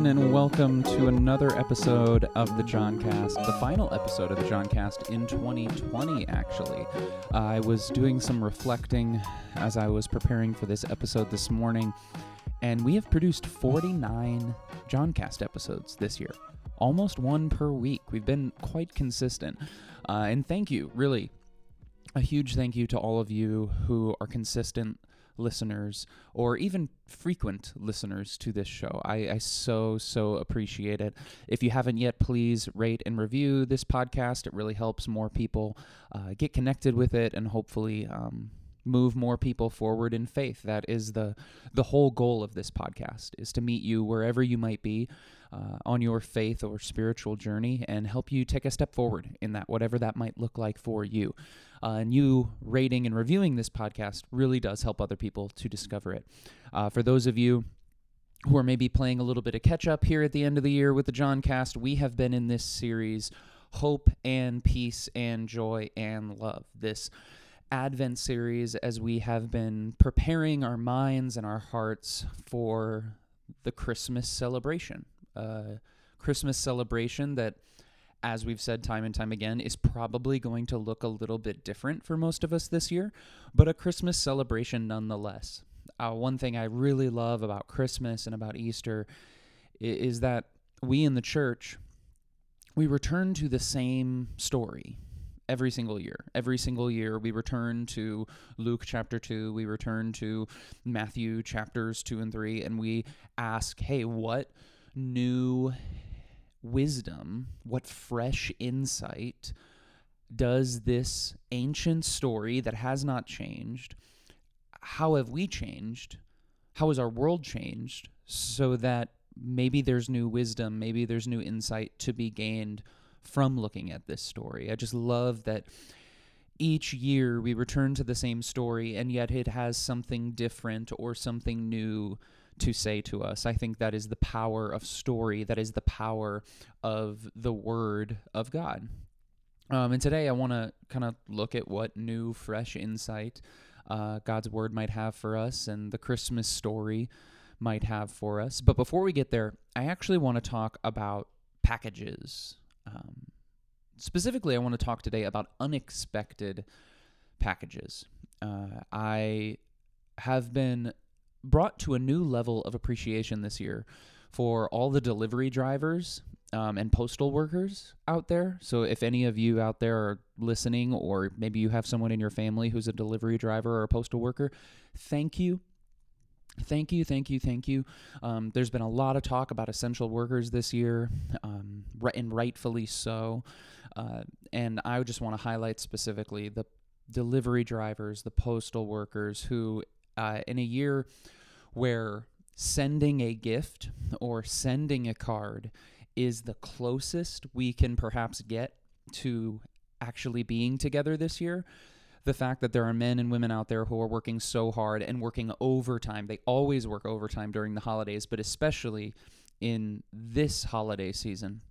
everyone, and welcome to another episode of the JonCast, the final episode of the JonCast in 2020, actually. I was doing some reflecting as I was preparing for this episode this morning, and we have produced 49 JonCast episodes this year, almost one per week. We've been quite consistent. Uh, and thank you, really, a huge thank you to all of you who are consistent listeners or even frequent listeners to this show. I, I, so, so appreciate it. If you haven't yet, please rate and review this podcast. It really helps more people uh, get connected with it and hopefully um, move more people forward in faith. That is the the whole goal of this podcast is to meet you wherever you might be uh, on your faith or spiritual journey and help you take a step forward in that, whatever that might look like for you. Uh, and you rating and reviewing this podcast really does help other people to discover it. Uh, for those of you who are maybe playing a little bit of catch up here at the end of the year with the JonCast, we have been in this series, Hope and Peace and Joy and Love. This Advent series as we have been preparing our minds and our hearts for the Christmas celebration. Uh, Christmas celebration that as we've said time and time again, is probably going to look a little bit different for most of us this year, but a Christmas celebration nonetheless. Uh, one thing I really love about Christmas and about Easter is, is that we in the church, we return to the same story every single year. Every single year, we return to Luke chapter 2, we return to Matthew chapters 2 and 3, and we ask, hey, what new wisdom, what fresh insight does this ancient story that has not changed, how have we changed? How has our world changed so that maybe there's new wisdom, maybe there's new insight to be gained from looking at this story? I just love that each year we return to the same story and yet it has something different or something new to say to us. I think that is the power of story, that is the power of the Word of God. Um, and today I want to kind of look at what new, fresh insight uh, God's Word might have for us and the Christmas story might have for us. But before we get there, I actually want to talk about packages. Um, specifically, I want to talk today about unexpected packages. Uh, I have been brought to a new level of appreciation this year for all the delivery drivers um, and postal workers out there. So, if any of you out there are listening, or maybe you have someone in your family who's a delivery driver or a postal worker, thank you. Thank you, thank you, thank you. Um, there's been a lot of talk about essential workers this year, um, and rightfully so. Uh, and I just want to highlight specifically the delivery drivers, the postal workers who uh, in a year where sending a gift or sending a card is the closest we can perhaps get to actually being together this year. The fact that there are men and women out there who are working so hard and working overtime. They always work overtime during the holidays, but especially in this holiday season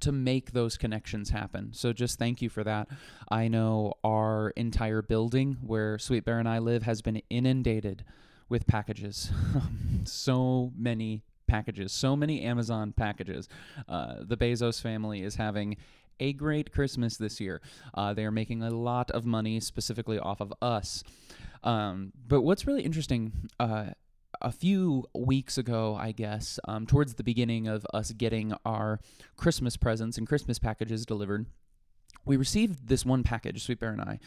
to make those connections happen. So just thank you for that. I know our entire building where Sweet Bear and I live has been inundated with packages. so many packages, so many Amazon packages. Uh, the Bezos family is having a great Christmas this year. Uh, they are making a lot of money specifically off of us. Um, but what's really interesting, uh, a few weeks ago, I guess, um, towards the beginning of us getting our Christmas presents and Christmas packages delivered, we received this one package, Sweet Bear and I,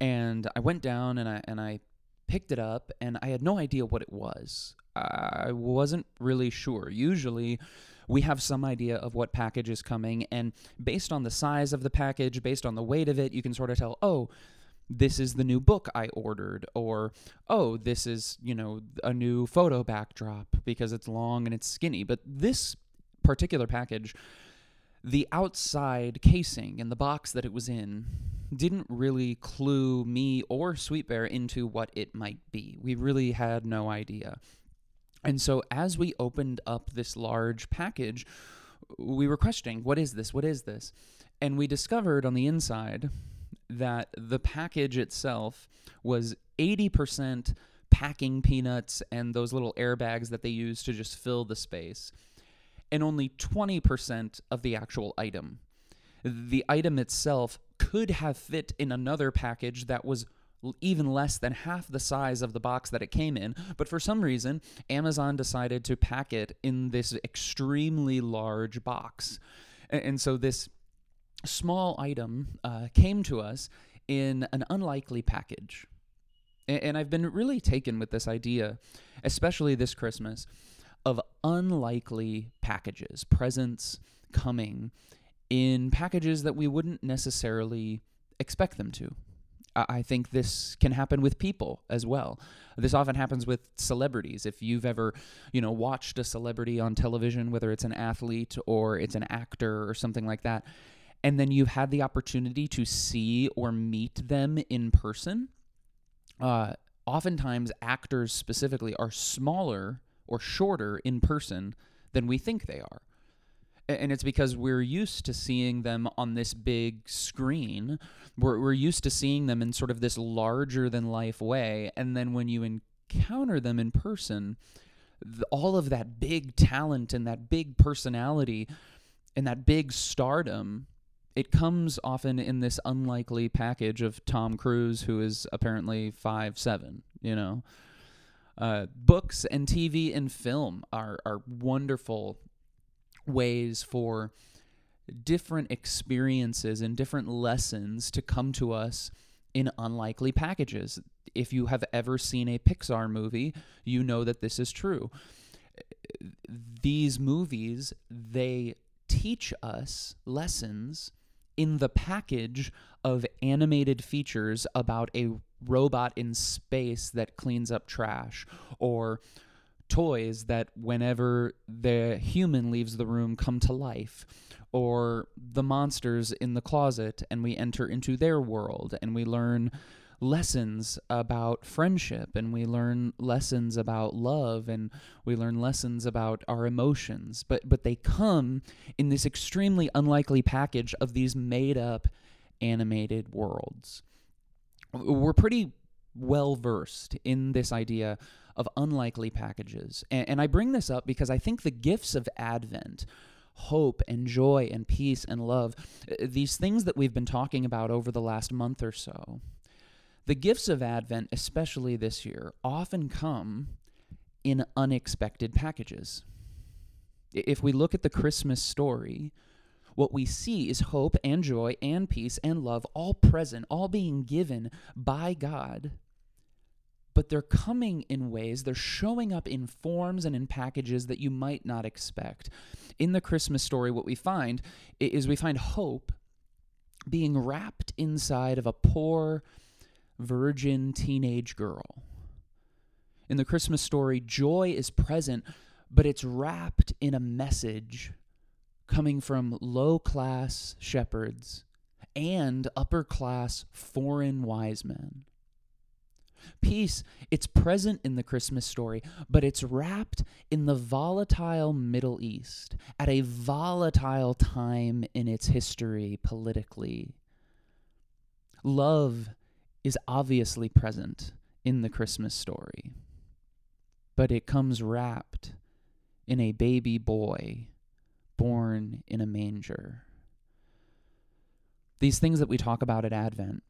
and I went down and I and I picked it up and I had no idea what it was. I wasn't really sure. Usually, we have some idea of what package is coming, and based on the size of the package, based on the weight of it, you can sort of tell, oh, this is the new book I ordered, or oh, this is, you know, a new photo backdrop because it's long and it's skinny. But this particular package, the outside casing and the box that it was in didn't really clue me or Sweet Bear into what it might be. We really had no idea. And so as we opened up this large package, we were questioning, what is this? What is this? And we discovered on the inside that the package itself was 80% packing peanuts and those little airbags that they use to just fill the space. and only 20% of the actual item. The item itself could have fit in another package that was even less than half the size of the box that it came in. But for some reason, Amazon decided to pack it in this extremely large box. And, so this small item uh, came to us in an unlikely package. And I've been really taken with this idea, especially this Christmas, of unlikely packages, presents coming in packages that we wouldn't necessarily expect them to. I think this can happen with people as well. This often happens with celebrities. If you've ever, you know, watched a celebrity on television, whether it's an athlete or it's an actor or something like that, and then you've had the opportunity to see or meet them in person, uh, oftentimes actors specifically are smaller or shorter in person than we think they are and it's because we're used to seeing them on this big screen. We're, we're used to seeing them in sort of this larger than life way. And then when you encounter them in person, all of that big talent and that big personality and that big stardom, it comes often in this unlikely package of Tom Cruise, who is apparently five seven. you know. Uh, books and TV and film are, are wonderful ways for different experiences and different lessons to come to us in unlikely packages. If you have ever seen a Pixar movie, you know that this is true. These movies, they teach us lessons in the package of animated features about a robot in space that cleans up trash or toys that whenever the human leaves the room come to life or the monsters in the closet and we enter into their world and we learn lessons about friendship and we learn lessons about love and we learn lessons about our emotions but but they come in this extremely unlikely package of these made up animated worlds we're pretty well versed in this idea of unlikely packages. And, and I bring this up because I think the gifts of Advent hope and joy and peace and love, uh, these things that we've been talking about over the last month or so, the gifts of Advent, especially this year, often come in unexpected packages. If we look at the Christmas story, what we see is hope and joy and peace and love all present, all being given by God but they're coming in ways, they're showing up in forms and in packages that you might not expect. In the Christmas story, what we find is we find hope being wrapped inside of a poor virgin teenage girl. In the Christmas story, joy is present, but it's wrapped in a message coming from low class shepherds and upper class foreign wise men. Peace, it's present in the Christmas story, but it's wrapped in the volatile Middle East at a volatile time in its history politically. Love is obviously present in the Christmas story, but it comes wrapped in a baby boy born in a manger. These things that we talk about at Advent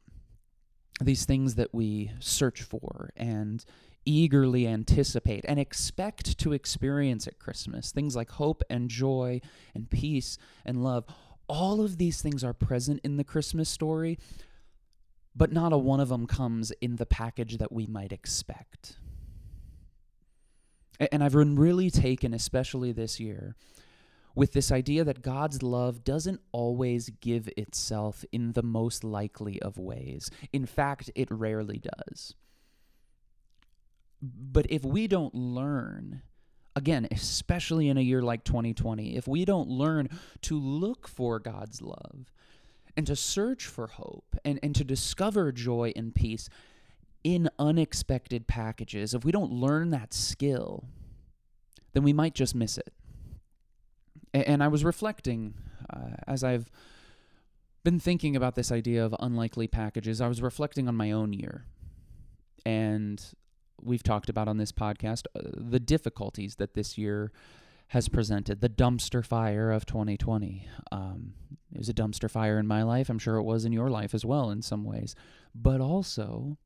these things that we search for and eagerly anticipate and expect to experience at Christmas. Things like hope and joy and peace and love. All of these things are present in the Christmas story, but not a one of them comes in the package that we might expect. And I've been really taken, especially this year, with this idea that God's love doesn't always give itself in the most likely of ways. In fact, it rarely does. But if we don't learn, again, especially in a year like 2020, if we don't learn to look for God's love and to search for hope and, and to discover joy and peace in unexpected packages, if we don't learn that skill, then we might just miss it and I was reflecting uh, as I've been thinking about this idea of unlikely packages. I was reflecting on my own year, and we've talked about on this podcast uh, the difficulties that this year has presented, the dumpster fire of 2020. Um, it was a dumpster fire in my life. I'm sure it was in your life as well, in some ways. But also,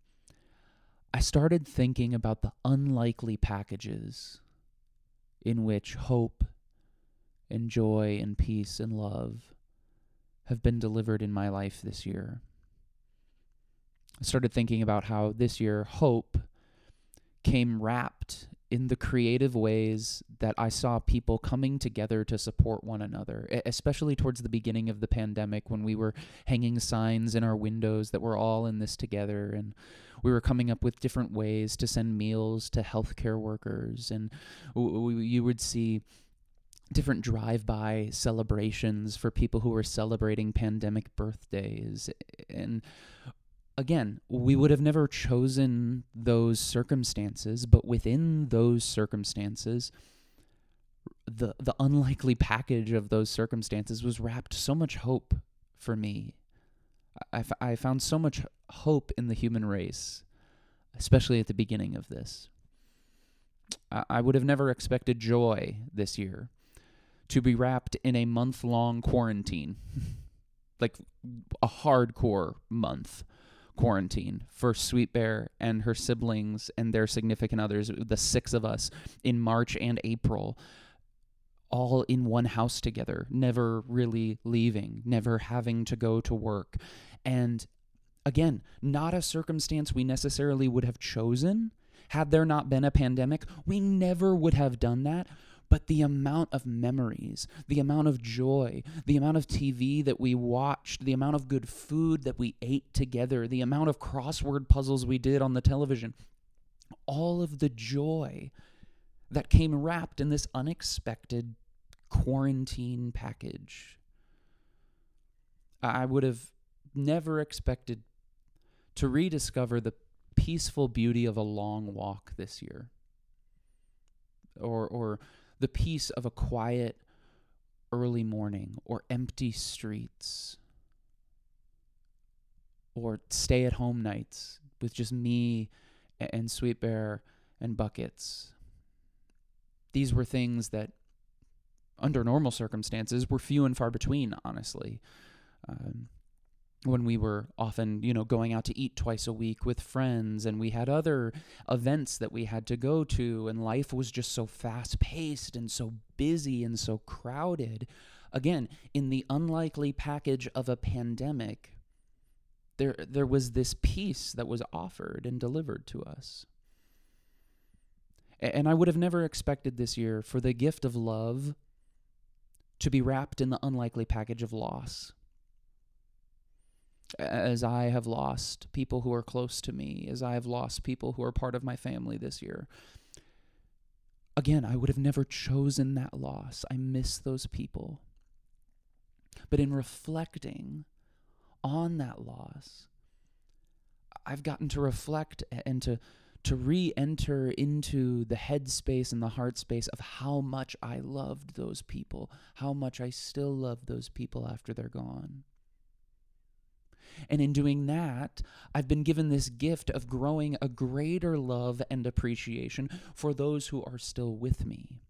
I started thinking about the unlikely packages in which hope and joy and peace and love have been delivered in my life this year. I started thinking about how this year hope came wrapped in the creative ways that I saw people coming together to support one another, especially towards the beginning of the pandemic when we were hanging signs in our windows that we're all in this together and we were coming up with different ways to send meals to healthcare workers and you would see different drive-by celebrations for people who were celebrating pandemic birthdays. And again, we would have never chosen those circumstances, but within those circumstances, the the unlikely package of those circumstances was wrapped so much hope for me. I, f- I found so much hope in the human race, especially at the beginning of this. I, I would have never expected joy this year to be wrapped in a month long quarantine, like a hardcore month quarantine for Sweet Bear and her siblings and their significant others, the six of us in March and April, all in one house together, never really leaving, never having to go to work. And again, not a circumstance we necessarily would have chosen. Had there not been a pandemic, we never would have done that but the amount of memories, the amount of joy, the amount of TV that we watched, the amount of good food that we ate together, the amount of crossword puzzles we did on the television, all of the joy that came wrapped in this unexpected quarantine package. I would have never expected to rediscover the peaceful beauty of a long walk this year. Or, or the peace of a quiet early morning or empty streets or stay at home nights with just me and Sweet Bear and Buckets. These were things that, under normal circumstances, were few and far between, honestly. Um, when we were often, you know, going out to eat twice a week with friends and we had other events that we had to go to and life was just so fast-paced and so busy and so crowded. Again, in the unlikely package of a pandemic, there there was this peace that was offered and delivered to us. And I would have never expected this year for the gift of love to be wrapped in the unlikely package of loss as I have lost people who are close to me, as I have lost people who are part of my family this year. Again, I would have never chosen that loss. I miss those people. But in reflecting on that loss, I've gotten to reflect and to to re-enter into the headspace and the heart space of how much I loved those people, how much I still love those people after they're gone. And in doing that, I've been given this gift of growing a greater love and appreciation for those who are still with me.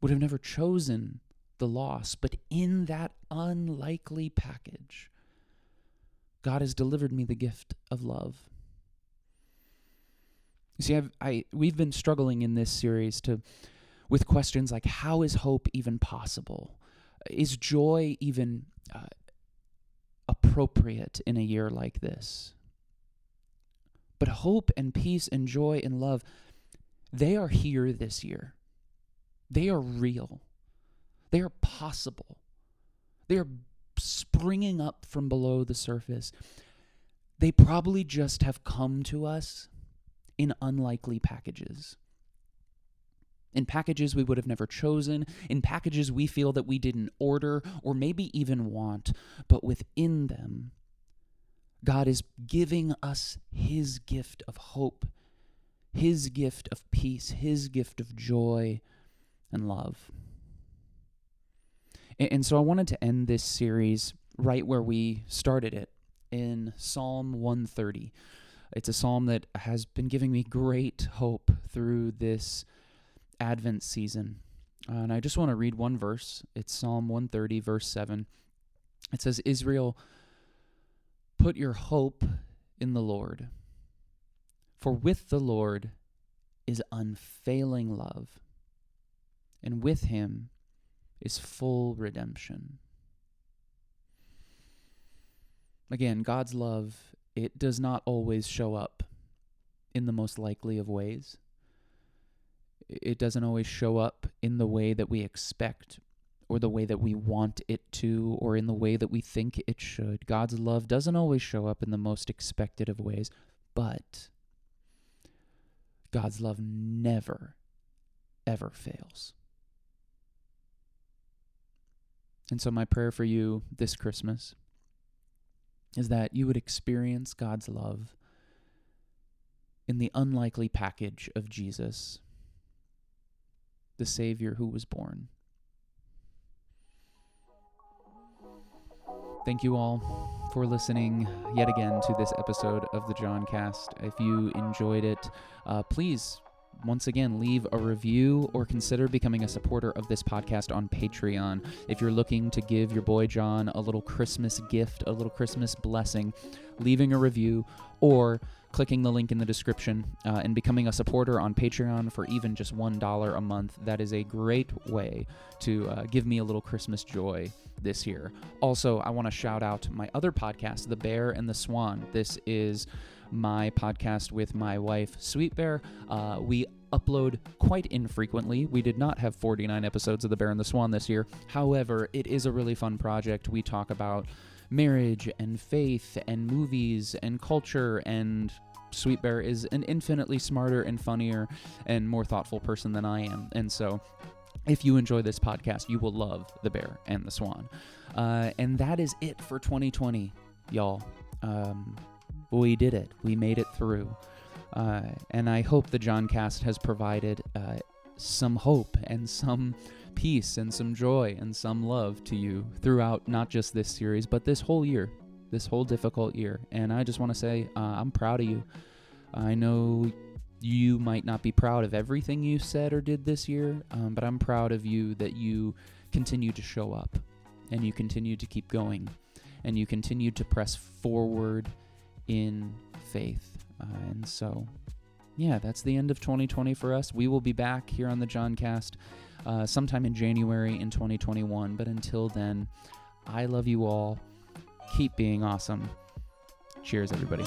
Would have never chosen the loss, but in that unlikely package, God has delivered me the gift of love. You see, I've, I we've been struggling in this series to with questions like how is hope even possible? Is joy even uh, appropriate in a year like this. But hope and peace and joy and love, they are here this year. They are real. They are possible. They are springing up from below the surface. They probably just have come to us in unlikely packages in packages we would have never chosen, in packages we feel that we didn't order or maybe even want, but within them, God is giving us His gift of hope, His gift of peace, His gift of joy and love. And so I wanted to end this series right where we started it in Psalm 130. It's a psalm that has been giving me great hope through this Advent season. Uh, and I just want to read one verse. It's Psalm 130, verse 7. It says, Israel, put your hope in the Lord, for with the Lord is unfailing love, and with him is full redemption. Again, God's love, it does not always show up in the most likely of ways. It doesn't always show up in the way that we expect or the way that we want it to or in the way that we think it should. God's love doesn't always show up in the most expected of ways, but God's love never, ever fails. And so, my prayer for you this Christmas is that you would experience God's love in the unlikely package of Jesus, the Savior who was born. Thank you all for listening yet again to this episode of the JonCast. If you enjoyed it, uh, please once again, leave a review or consider becoming a supporter of this podcast on Patreon. If you're looking to give your boy Jon a little Christmas gift, a little Christmas blessing, leaving a review or clicking the link in the description uh, and becoming a supporter on Patreon for even just $1 a month. That is a great way to uh, give me a little Christmas joy this year. Also, I want to shout out my other podcast, The Bear and the Swan. This is my podcast with my wife, Sweet Bear. Uh, we upload quite infrequently. We did not have 49 episodes of The Bear and the Swan this year. However, it is a really fun project. We talk about marriage and faith and movies and culture and Sweet Bear is an infinitely smarter and funnier and more thoughtful person than I am. And so if you enjoy this podcast, you will love The Bear and the Swan. Uh, and that is it for 2020, y'all. Um, we did it. We made it through. Uh, and I hope the JonCast has provided uh, some hope and some peace and some joy and some love to you throughout not just this series, but this whole year, this whole difficult year. And I just want to say, uh, I'm proud of you. I know you might not be proud of everything you said or did this year, um, but I'm proud of you that you continue to show up and you continue to keep going and you continue to press forward in faith. Uh, and so, yeah, that's the end of 2020 for us. We will be back here on the JonCast uh, sometime in January in 2021. But until then, I love you all. Keep being awesome. Cheers, everybody.